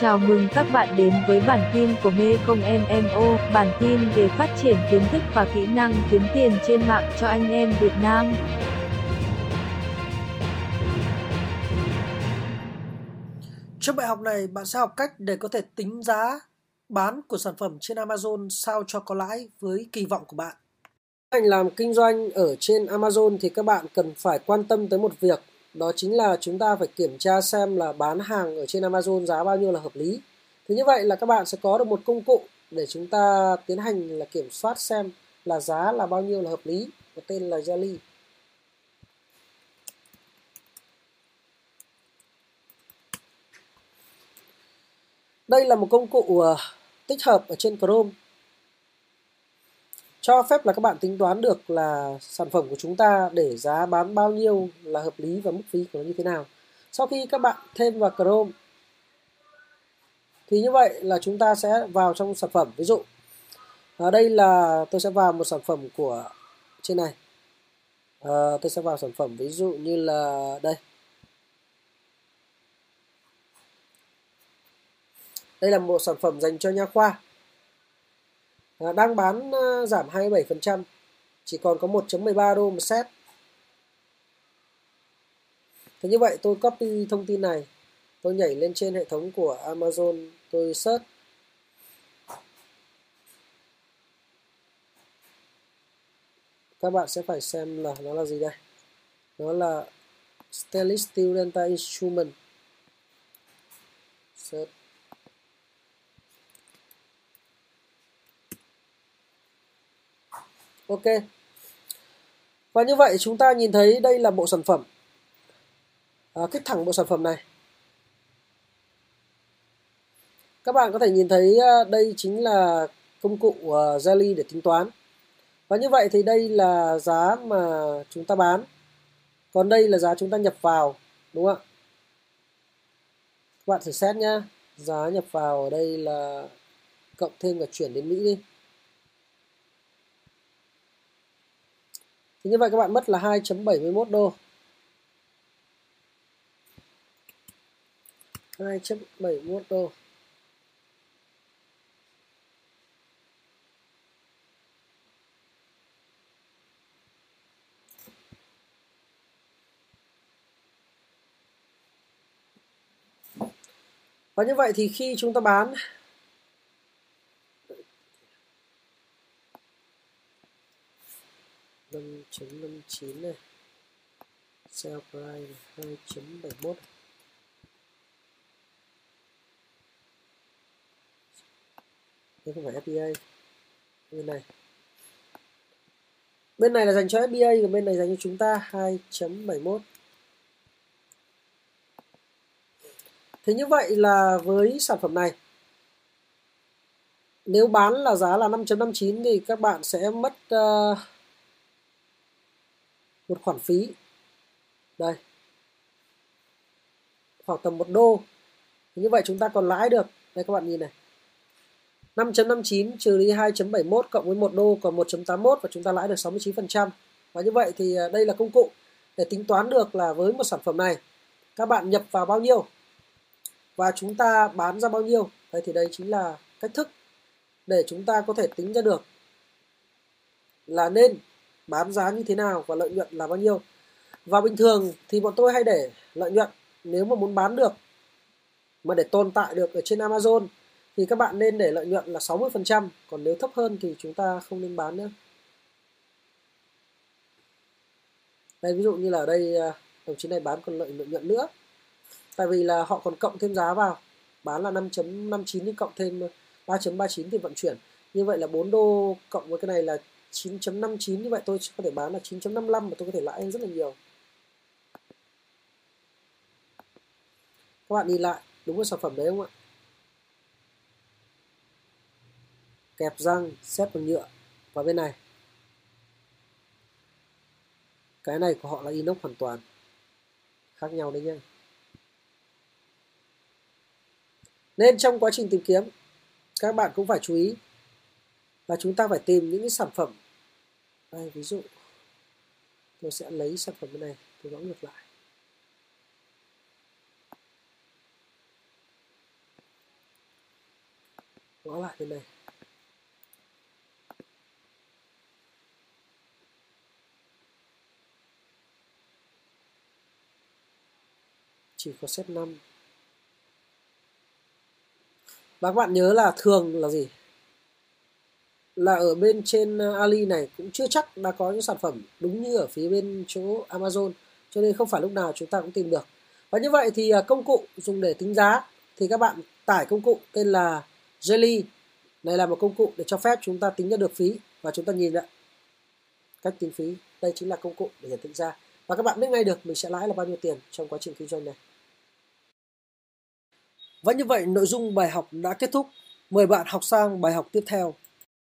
Chào mừng các bạn đến với bản tin của Mê Công MMO, bản tin về phát triển kiến thức và kỹ năng kiếm tiền trên mạng cho anh em Việt Nam. Trong bài học này, bạn sẽ học cách để có thể tính giá bán của sản phẩm trên Amazon sao cho có lãi với kỳ vọng của bạn. Anh làm kinh doanh ở trên Amazon thì các bạn cần phải quan tâm tới một việc đó chính là chúng ta phải kiểm tra xem là bán hàng ở trên Amazon giá bao nhiêu là hợp lý. Thì như vậy là các bạn sẽ có được một công cụ để chúng ta tiến hành là kiểm soát xem là giá là bao nhiêu là hợp lý. Có tên là Jelly. Đây là một công cụ ờ, tích hợp ở trên Chrome cho phép là các bạn tính toán được là sản phẩm của chúng ta để giá bán bao nhiêu là hợp lý và mức phí của nó như thế nào. Sau khi các bạn thêm vào Chrome thì như vậy là chúng ta sẽ vào trong sản phẩm. Ví dụ ở đây là tôi sẽ vào một sản phẩm của trên này. À, tôi sẽ vào sản phẩm ví dụ như là đây. Đây là một sản phẩm dành cho nha khoa à, đang bán à, giảm 27%, chỉ còn có 1.13 đô một set. Thế như vậy tôi copy thông tin này, tôi nhảy lên trên hệ thống của Amazon, tôi search. Các bạn sẽ phải xem là nó là gì đây. Nó là Stainless Steel Delta Instrument. Search. Ok. Và như vậy chúng ta nhìn thấy đây là bộ sản phẩm. À, kích thẳng bộ sản phẩm này. Các bạn có thể nhìn thấy à, đây chính là công cụ à, Jelly để tính toán. Và như vậy thì đây là giá mà chúng ta bán. Còn đây là giá chúng ta nhập vào, đúng không ạ? Các bạn thử xét nhá. Giá nhập vào ở đây là cộng thêm cả chuyển đến Mỹ đi. Thì như vậy các bạn mất là 2.71 đô. 2.71 đô. Và như vậy thì khi chúng ta bán 5.59 này. Sell price 2.71 đây không phải FBA bên này. Bên này là dành cho FBA còn bên này dành cho chúng ta 2.71 Thế như vậy là với sản phẩm này nếu bán là giá là 5.59 thì các bạn sẽ mất uh, một khoản phí. Đây. Khoảng tầm một đô. Như vậy chúng ta còn lãi được. Đây các bạn nhìn này. 5.59 trừ đi 2.71 cộng với 1 đô còn 1.81 và chúng ta lãi được 69%. Và như vậy thì à, đây là công cụ để tính toán được là với một sản phẩm này, các bạn nhập vào bao nhiêu và chúng ta bán ra bao nhiêu. Đây thì đây chính là cách thức để chúng ta có thể tính ra được là nên bán giá như thế nào và lợi nhuận là bao nhiêu. Và bình thường thì bọn tôi hay để lợi nhuận nếu mà muốn bán được mà để tồn tại được ở trên Amazon thì các bạn nên để lợi nhuận là 60%, còn nếu thấp hơn thì chúng ta không nên bán nữa. Đây ví dụ như là ở đây à, đồng chí này bán còn lợi nhuận nữa. Tại vì là họ còn cộng thêm giá vào, bán là 5.59 nhưng cộng thêm 3.39 thì vận chuyển. Như vậy là 4 đô cộng với cái này là 9.59 như vậy, tôi có thể bán là 9.55 và tôi có thể lãi rất là nhiều. Các bạn nhìn lại, đúng cái sản phẩm đấy không ạ? Kẹp răng, xếp bằng nhựa và bên này. Cái này của họ là inox hoàn toàn, khác nhau đấy nhé nên trong quá trình tìm kiếm, các bạn cũng phải chú ý là chúng ta phải tìm những cái sản phẩm đây, ví dụ, tôi sẽ lấy sản phẩm bên này, tôi gõ ngược lại. Gõ lại bên này. Chỉ có set 5 và các bạn nhớ là thường là gì? Là ở bên trên ờ, Ali này cũng chưa chắc đã có những sản phẩm đúng như ở phía bên chỗ Amazon, cho nên không phải lúc nào chúng ta cũng tìm được. Và như vậy thì ờ, công cụ dùng để tính giá thì các bạn tải công cụ tên là Jelly. Này là một công cụ để cho phép chúng ta tính ra được phí và chúng ta nhìn lại cách tính phí, đây chính là công cụ để hiển thị ra. Và các bạn biết ngay được mình sẽ lãi là bao nhiêu tiền trong quá trình kinh doanh này. Và như vậy nội dung bài học đã kết thúc. Mời bạn học sang bài học tiếp theo.